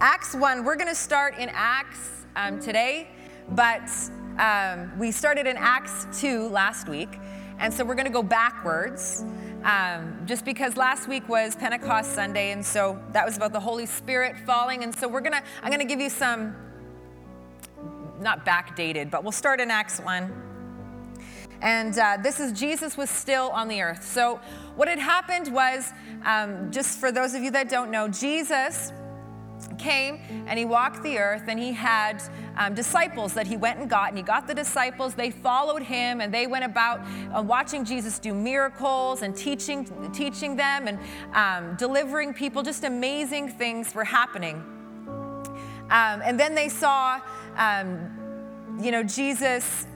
Acts 1, we're going to start in Acts um, today, but um, we started in Acts 2 last week. And so we're going to go backwards um, just because last week was Pentecost Sunday. And so that was about the Holy Spirit falling. And so we're going to, I'm going to give you some, not backdated, but we'll start in Acts 1. And uh, this is Jesus was still on the earth. So what had happened was, um, just for those of you that don't know, Jesus came and he walked the earth and he had um, disciples that he went and got and he got the disciples they followed him and they went about uh, watching jesus do miracles and teaching teaching them and um, delivering people just amazing things were happening um, and then they saw um, you know jesus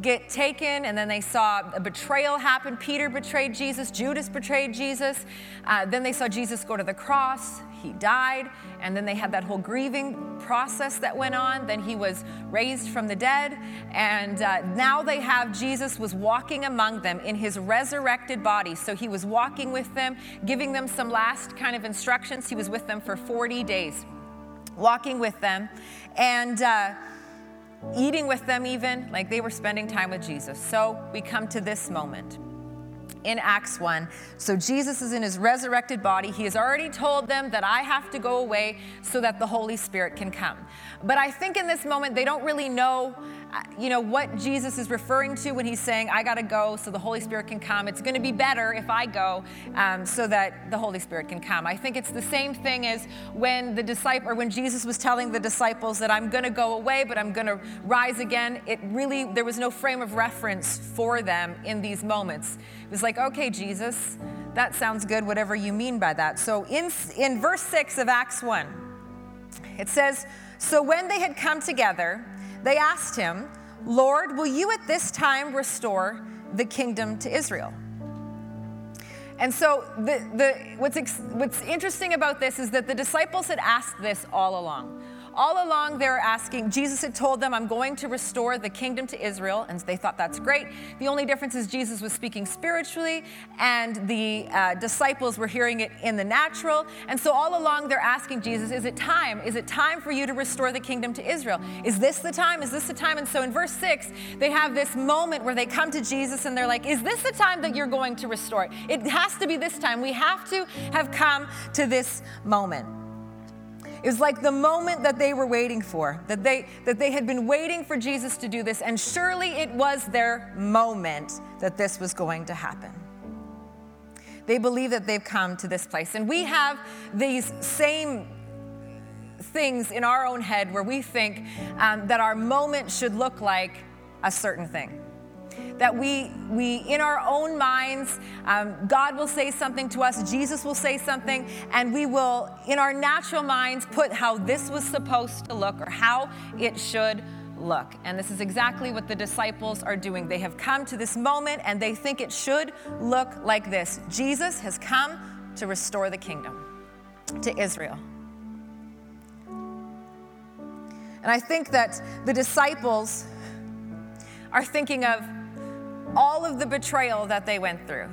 get taken, and then they saw a betrayal happen. Peter betrayed Jesus, Judas betrayed Jesus. Uh, then they saw Jesus go to the cross, he died, and then they had that whole grieving process that went on. Then he was raised from the dead, and uh, now they have Jesus was walking among them in his resurrected body. So he was walking with them, giving them some last kind of instructions. He was with them for 40 days, walking with them. And uh, eating with them, even. Like they were spending time with Jesus. So we come to this moment in Acts 1. So Jesus is in his resurrected body. He has already told them that I have to go away so that the Holy Spirit can come. But I think in this moment, they don't really know you know, what Jesus is referring to when he's saying, I got to go so the Holy Spirit can come. It's going to be better if I go um, so that the Holy Spirit can come. I think it's the same thing as when the disciple, or when Jesus was telling the disciples that I'm going to go away, but I'm going to rise again. It really, there was no frame of reference for them in these moments. It was like, okay, Jesus, that sounds good, whatever you mean by that. So in, in verse 6 of Acts 1, it says, So when they had come together, they asked him, Lord, will you at this time restore the kingdom to Israel? And so, the, the, what's, ex, what's interesting about this is that the disciples had asked this all along. All along, they're asking, Jesus had told them, I'm going to restore the kingdom to Israel, and they thought that's great. The only difference is Jesus was speaking spiritually, and the uh, disciples were hearing it in the natural. And so, all along, they're asking Jesus, Is it time? Is it time for you to restore the kingdom to Israel? Is this the time? Is this the time? And so, in verse 6, they have this moment where they come to Jesus and they're like, Is this the time that you're going to restore it? It has to be this time. We have to have come to this moment. It was like the moment that they were waiting for, that they, that they had been waiting for Jesus to do this, and surely it was their moment that this was going to happen. They believe that they've come to this place. And we have these same things in our own head where we think um, that our moment should look like a certain thing that we, we in our own minds, um, God will say something to us, Jesus will say something, and we will, in our natural minds, put how this was supposed to look or how it should look. And this is exactly what the disciples are doing. They have come to this moment and they think it should look like this Jesus has come to restore the kingdom to Israel. And I think that the disciples are thinking of all of the betrayal that they went through,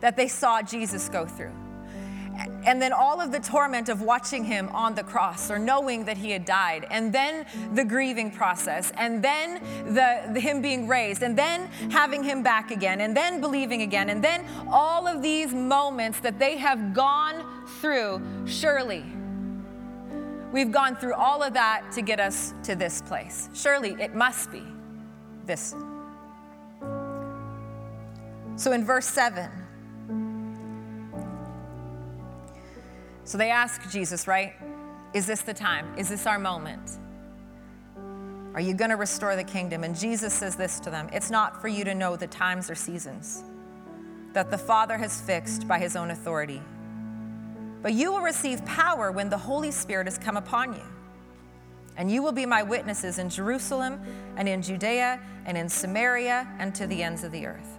that they saw Jesus go through. And then all of the torment of watching him on the cross or knowing that he had died, and then the grieving process, and then the, the, him being raised, and then having him back again, and then believing again, and then all of these moments that they have gone through. Surely, we've gone through all of that to get us to this place. Surely, it must be this so in verse 7, so they ask Jesus, right? Is this the time? Is this our moment? Are you going to restore the kingdom? And Jesus says this to them It's not for you to know the times or seasons that the Father has fixed by his own authority. But you will receive power when the Holy Spirit has come upon you. And you will be my witnesses in Jerusalem and in Judea and in Samaria and to the ends of the earth.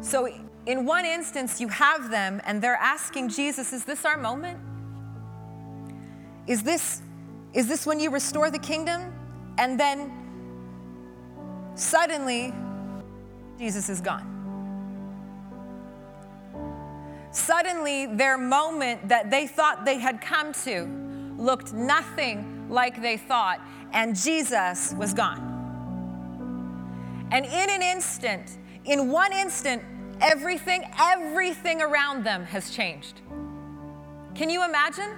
So, in one instance, you have them and they're asking Jesus, Is this our moment? Is this, is this when you restore the kingdom? And then suddenly, Jesus is gone. Suddenly, their moment that they thought they had come to looked nothing like they thought, and Jesus was gone. And in an instant, in one instant, everything, everything around them has changed. Can you imagine?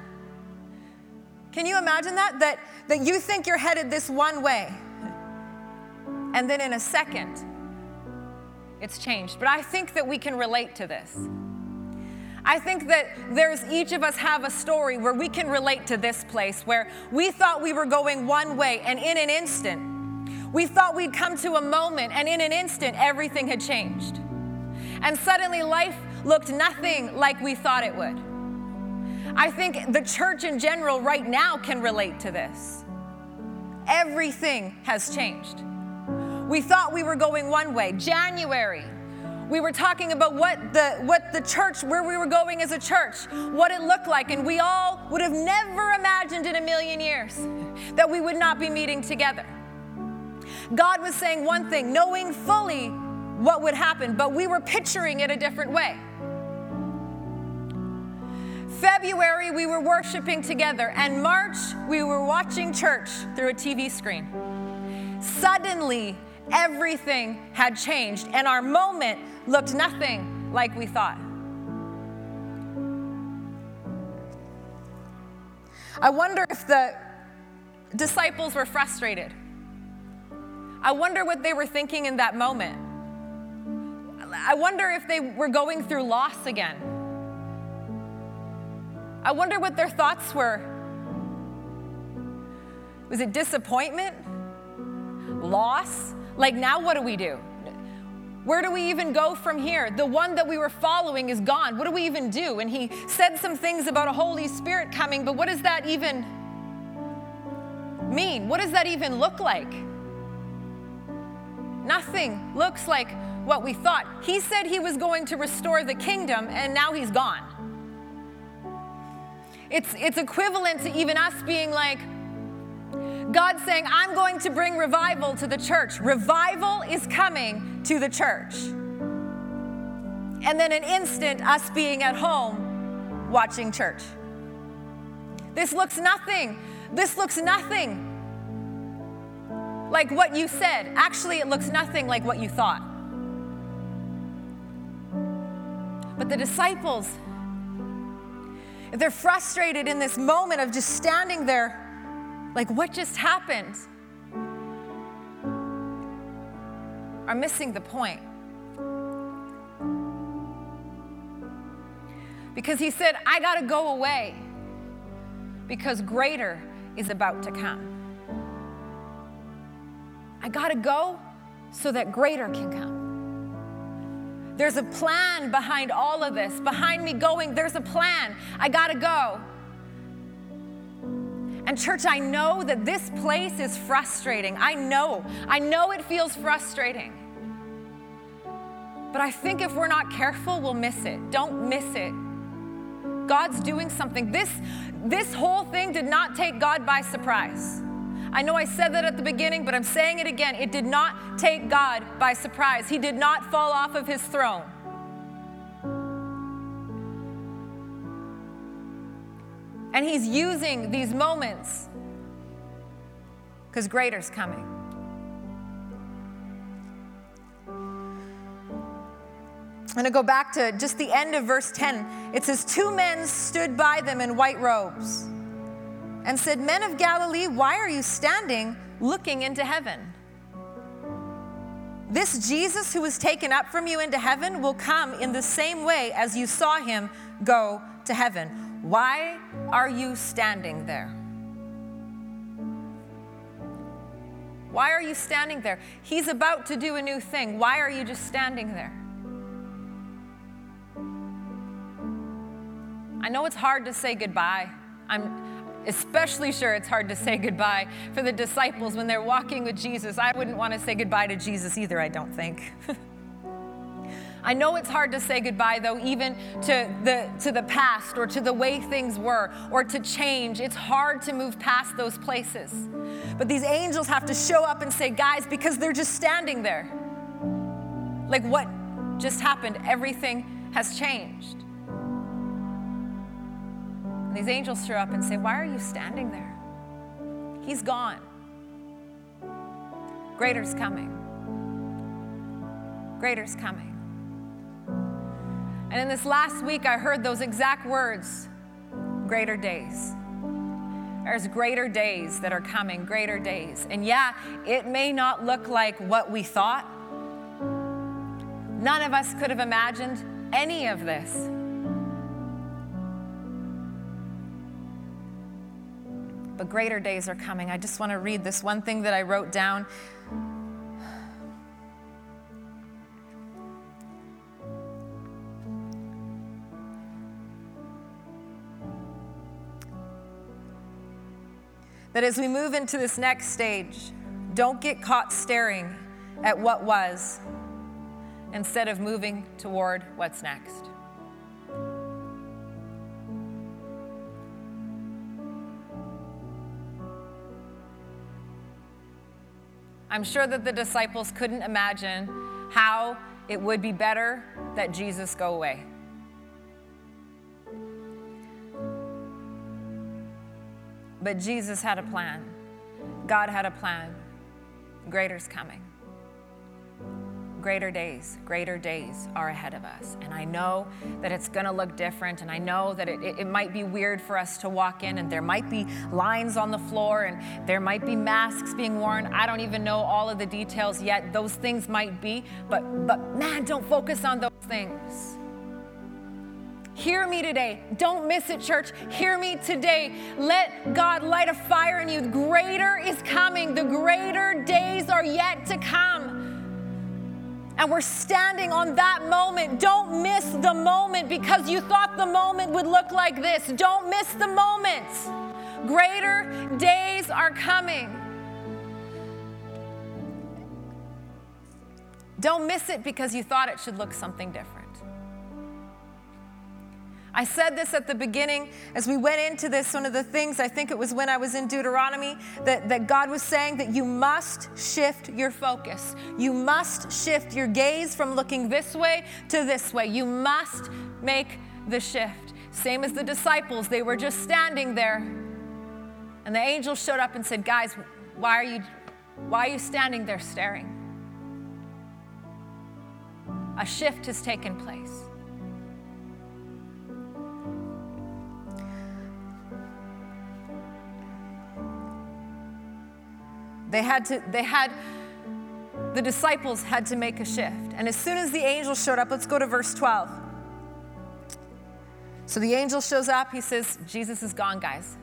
Can you imagine that? That, that you think you're headed this one way, and then in a second, it's changed. But I think that we can relate to this. I think that there's each of us have a story where we can relate to this place where we thought we were going one way, and in an instant, we thought we'd come to a moment, and in an instant, everything had changed. And suddenly, life looked nothing like we thought it would. I think the church in general right now can relate to this. Everything has changed. We thought we were going one way. January, we were talking about what the what the church where we were going as a church what it looked like and we all would have never imagined in a million years that we would not be meeting together god was saying one thing knowing fully what would happen but we were picturing it a different way February, we were worshiping together, and March, we were watching church through a TV screen. Suddenly, everything had changed, and our moment looked nothing like we thought. I wonder if the disciples were frustrated. I wonder what they were thinking in that moment. I wonder if they were going through loss again. I wonder what their thoughts were. Was it disappointment? Loss? Like, now what do we do? Where do we even go from here? The one that we were following is gone. What do we even do? And he said some things about a Holy Spirit coming, but what does that even mean? What does that even look like? Nothing looks like what we thought. He said he was going to restore the kingdom, and now he's gone. It's, it's equivalent to even us being like, God saying, I'm going to bring revival to the church. Revival is coming to the church. And then an instant, us being at home watching church. This looks nothing. This looks nothing like what you said. Actually, it looks nothing like what you thought. But the disciples they're frustrated in this moment of just standing there, like, what just happened? Are missing the point. Because he said, I got to go away because greater is about to come. I got to go so that greater can come. There's a plan behind all of this. Behind me going, there's a plan. I got to go. And, church, I know that this place is frustrating. I know. I know it feels frustrating. But I think if we're not careful, we'll miss it. Don't miss it. God's doing something. This, this whole thing did not take God by surprise. I know I said that at the beginning, but I'm saying it again. It did not take God by surprise. He did not fall off of his throne. And he's using these moments because greater's coming. I'm going to go back to just the end of verse 10. It says, Two men stood by them in white robes and said, Men of Galilee, why are you standing looking into heaven? This Jesus who was taken up from you into heaven will come in the same way as you saw him go to heaven. Why are you standing there? Why are you standing there? He's about to do a new thing. Why are you just standing there? I know it's hard to say goodbye. I'm especially sure it's hard to say goodbye for the disciples when they're walking with Jesus. I wouldn't want to say goodbye to Jesus either, I don't think. I know it's hard to say goodbye, though, even to the, to the past or to the way things were or to change. It's hard to move past those places. But these angels have to show up and say, guys, because they're just standing there. Like what just happened? Everything has changed. And these angels show up and say, Why are you standing there? He's gone. Greater's coming. Greater's coming. And in this last week, I heard those exact words greater days. There's greater days that are coming, greater days. And yeah, it may not look like what we thought. None of us could have imagined any of this. But greater days are coming. I just want to read this one thing that I wrote down that as we move into this next stage, don't get caught staring at what was instead of moving toward what's next. I'm sure that the disciples couldn't imagine how it would be better that Jesus go away. But Jesus had a plan. God had a plan. Greater's coming. Greater days, greater days are ahead of us. And I know that it's gonna look different, and I know that it, it, might be weird for us to walk in, and there might be lines on the floor, and there might be masks being worn. I don't even know all of the details yet. Those things might be, but, but man, don't focus on those things. Hear me today. Don't miss it, church. Hear me today. Let God light a fire in you. Greater is coming, the greater days are yet to come. And we're standing on that moment. Don't miss the moment because you thought the moment would look like this. Don't miss the moment. Greater days are coming. Don't miss it because you thought it should look something different. I said this at the beginning as we went into this. One of the things, I think it was when I was in Deuteronomy, that, that God was saying that you must shift your focus. You must shift your gaze from looking this way to this way. You must make the shift. Same as the disciples, they were just standing there. And the angel showed up and said, Guys, why are you, why are you standing there staring? A shift has taken place. They had to, they had, the disciples had to make a shift. And as soon as the angel showed up, let's go to verse 12. So the angel shows up, he says, Jesus is gone, guys.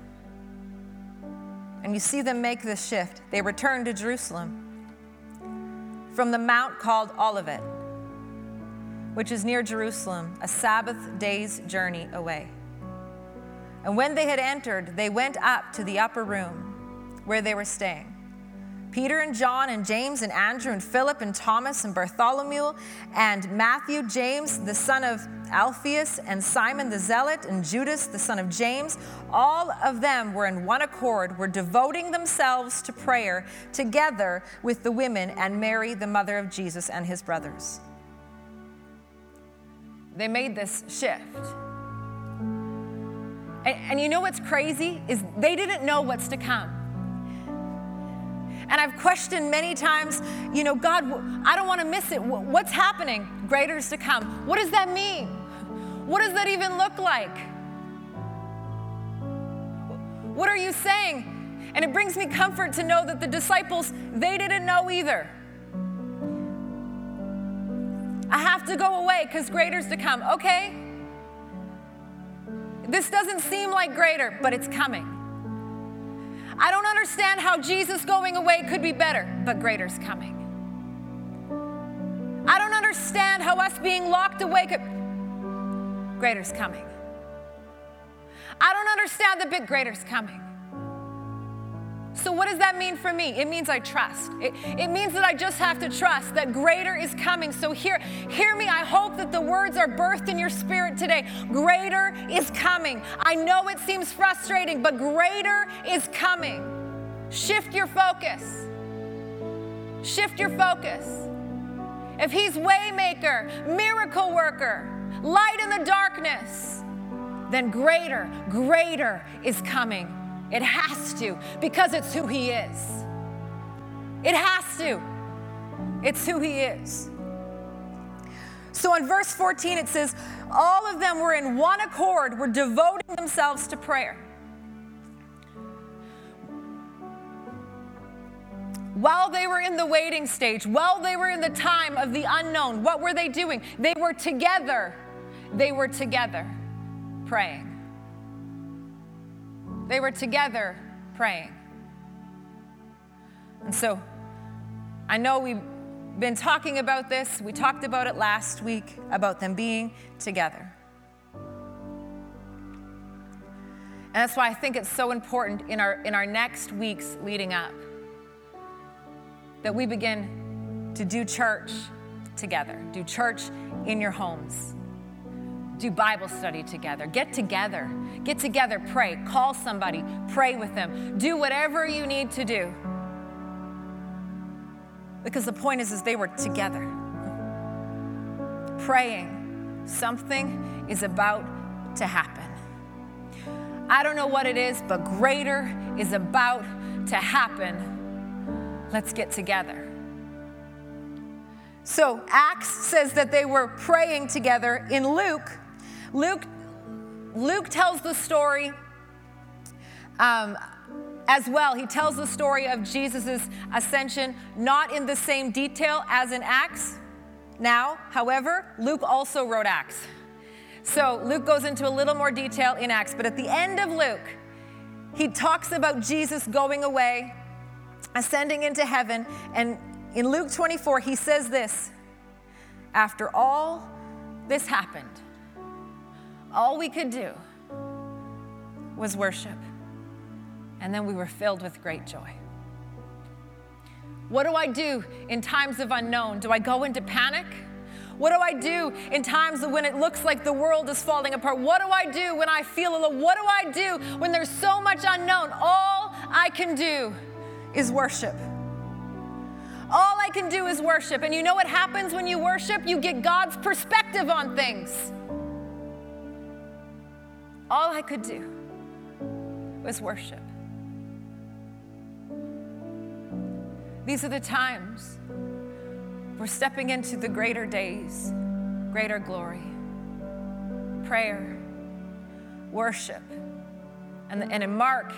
And you see them make this shift. They return to Jerusalem from the mount called Olivet, which is near Jerusalem, a Sabbath day's journey away. And when they had entered, they went up to the upper room where they were staying. Peter and John and James and Andrew and Philip and Thomas and Bartholomew and Matthew, James, the son of Alphaeus, and Simon the Zealot and Judas, the son of James, all of them were in one accord, were devoting themselves to prayer together with the women and Mary, the mother of Jesus, and his brothers. They made this shift. And, and you know what's crazy? Is they didn't know what's to come. And I've questioned many times, you know, God, I don't want to miss it. What's happening? Greater is to come. What does that mean? What does that even look like? What are you saying? And it brings me comfort to know that the disciples, they didn't know either. I have to go away because greater's to come. Okay. This doesn't seem like greater, but it's coming. I don't understand how Jesus going away could be better, but greater's coming. I don't understand how us being locked away could. Greater's coming. I don't understand the big greater's coming. So, what does that mean for me? It means I trust. It, it, means that I just have to trust that greater is coming. So, hear, hear me. I hope that the words are birthed in your spirit today. Greater is coming. I know it seems frustrating, but greater is coming. Shift your focus. Shift your focus. If He's waymaker, miracle worker, light in the darkness, then greater, greater is coming. It has to, because it's who He is. It has to. It's who He is. So in verse 14, it says, All of them were in one accord, were devoting themselves to prayer. While they were in the waiting stage, while they were in the time of the unknown, what were they doing? They were together. They were together praying. They were together praying. And so I know we've been talking about this. We talked about it last week about them being together. And that's why I think it's so important in our, in our next weeks leading up that we begin to do church together, do church in your homes do Bible study together. Get together. Get together, pray. Call somebody, pray with them. Do whatever you need to do. Because the point is is they were together. Praying. Something is about to happen. I don't know what it is, but greater is about to happen. Let's get together. So, Acts says that they were praying together. In Luke, Luke, Luke tells the story um, as well. He tells the story of Jesus' ascension, not in the same detail as in Acts. Now, however, Luke also wrote Acts. So Luke goes into a little more detail in Acts, but at the end of Luke, he talks about Jesus going away, ascending into heaven, and in Luke 24, he says this After all this happened, all we could do was worship. And then we were filled with great joy. What do I do in times of unknown? Do I go into panic? What do I do in times when it looks like the world is falling apart? What do I do when I feel alone? What do I do when there's so much unknown? All I can do is worship. All I can do is worship. And you know what happens when you worship? You get God's perspective on things. All I could do was worship. These are the times we're stepping into the greater days, greater glory, prayer, worship. And, and in Mark,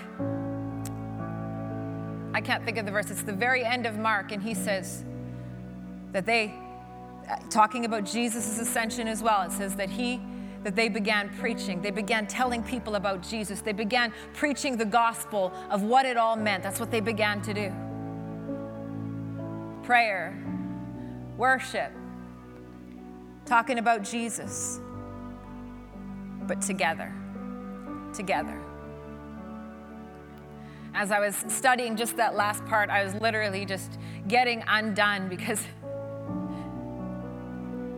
I can't think of the verse, it's the very end of Mark, and he says that they, uh, talking about Jesus' ascension as well, it says that he that they began preaching. They began telling people about Jesus. They began preaching the gospel of what it all meant. That's what they began to do. Prayer, worship, talking about Jesus, but together. Together. As I was studying just that last part, I was literally just getting undone because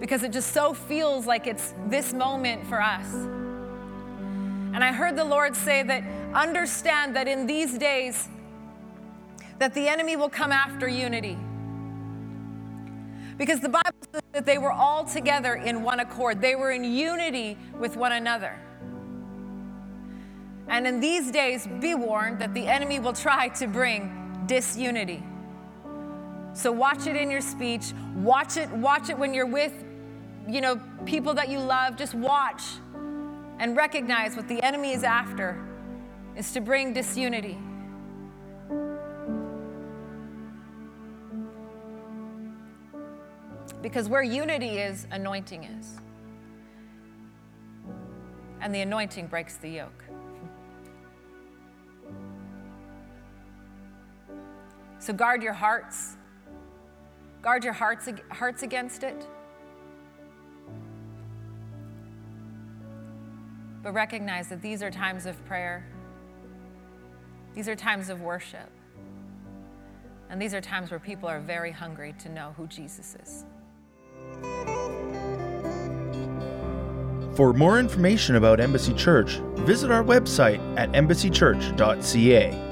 because it just so feels like it's this moment for us. And I heard the Lord say that understand that in these days that the enemy will come after unity. Because the Bible says that they were all together in one accord. They were in unity with one another. And in these days, be warned that the enemy will try to bring disunity. So watch it in your speech. Watch it, watch it when you're with you know, people that you love, just watch and recognize what the enemy is after is to bring disunity. Because where unity is, anointing is. And the anointing breaks the yoke. So guard your hearts. Guard your hearts, hearts against it. But recognize that these are times of prayer. These are times of worship. And these are times where people are very hungry to know who Jesus is. For more information about Embassy Church, visit our website at embassychurch.ca.